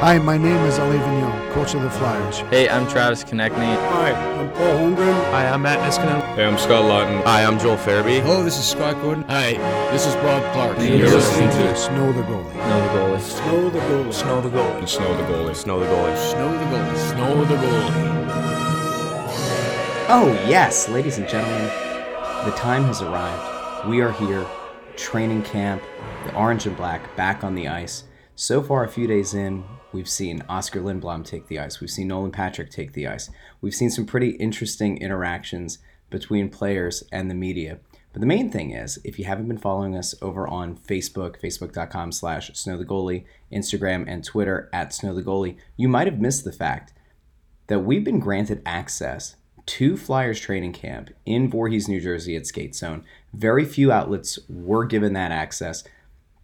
Hi, my name is Alain Vigneault, coach of the Flyers. Hey, I'm Travis Konecny. Hi, I'm Paul Holmgren. Hi, I'm Matt Niskanen. Hey, I'm Scott Laughton. Hi, I'm Joel Farabee. Hello, this is Scott Gordon. Hi, this is Bob Clarke. And you're listening to Snow the Goalie. Snow the goalie. Snow the goalie. Snow the goalie. Snow the goalie. Snow the goalie. Snow the goalie. Snow the goalie. Oh, yes, ladies and gentlemen, the time has arrived. We are here, training camp, the orange and black back on the ice. So far, a few days in, we've seen Oskar Lindblom take the ice. We've seen Nolan Patrick take the ice. We've seen some pretty interesting interactions between players and the media. But the main thing is, if you haven't been following us over on Facebook, facebook.com slash snowthegoalie, Instagram and Twitter at snowthegoalie, you might have missed the fact that we've been granted access to Flyers training camp in Voorhees, New Jersey at Skate Zone. Very few outlets were given that access.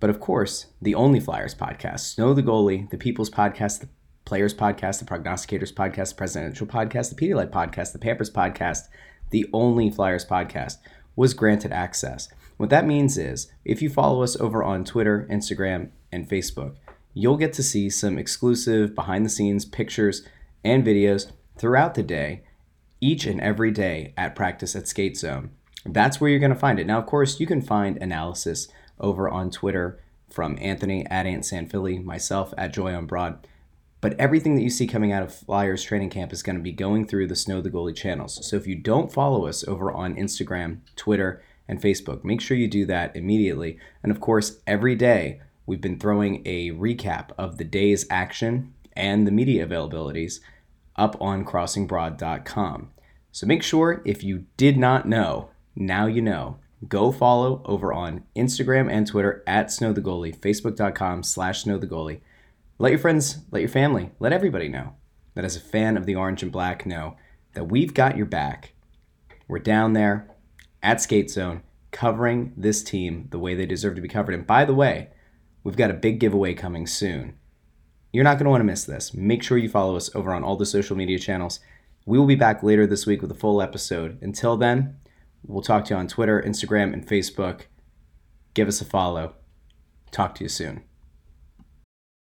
But of course, the only Flyers podcast, Snow the Goalie, the People's Podcast, the Players Podcast, the Prognosticators Podcast, the Presidential Podcast, the Pedialyte Podcast, the Pampers Podcast, the only Flyers podcast, was granted access. What that means is, if you follow us over on Twitter, Instagram, and Facebook, you'll get to see some exclusive behind the scenes pictures and videos throughout the day, each and every day at practice at Skate Zone. That's where you're going to find it. Now, of course, you can find analysis over on Twitter from Anthony at Ant Philly, myself at Joy on Broad. But everything that you see coming out of Flyers training camp is going to be going through the Snow the Goalie channels. So if you don't follow us over on Instagram, Twitter, and Facebook, make sure you do that immediately. And of course, every day we've been throwing a recap of the day's action and the media availabilities up on crossingbroad.com. So make sure if you did not know, now you know. Go follow over on Instagram and Twitter at Snow the Goalie, Facebook.com slash Snow the Goalie. Let your friends, let your family, let everybody know that as a fan of the orange and black, know that we've got your back. We're down there at Skate Zone covering this team the way they deserve to be covered. And by the way, we've got a big giveaway coming soon. You're not going to want to miss this. Make sure you follow us over on all the social media channels. We will be back later this week with a full episode. Until then, we'll talk to you on Twitter, Instagram, and Facebook. Give us a follow. Talk to you soon.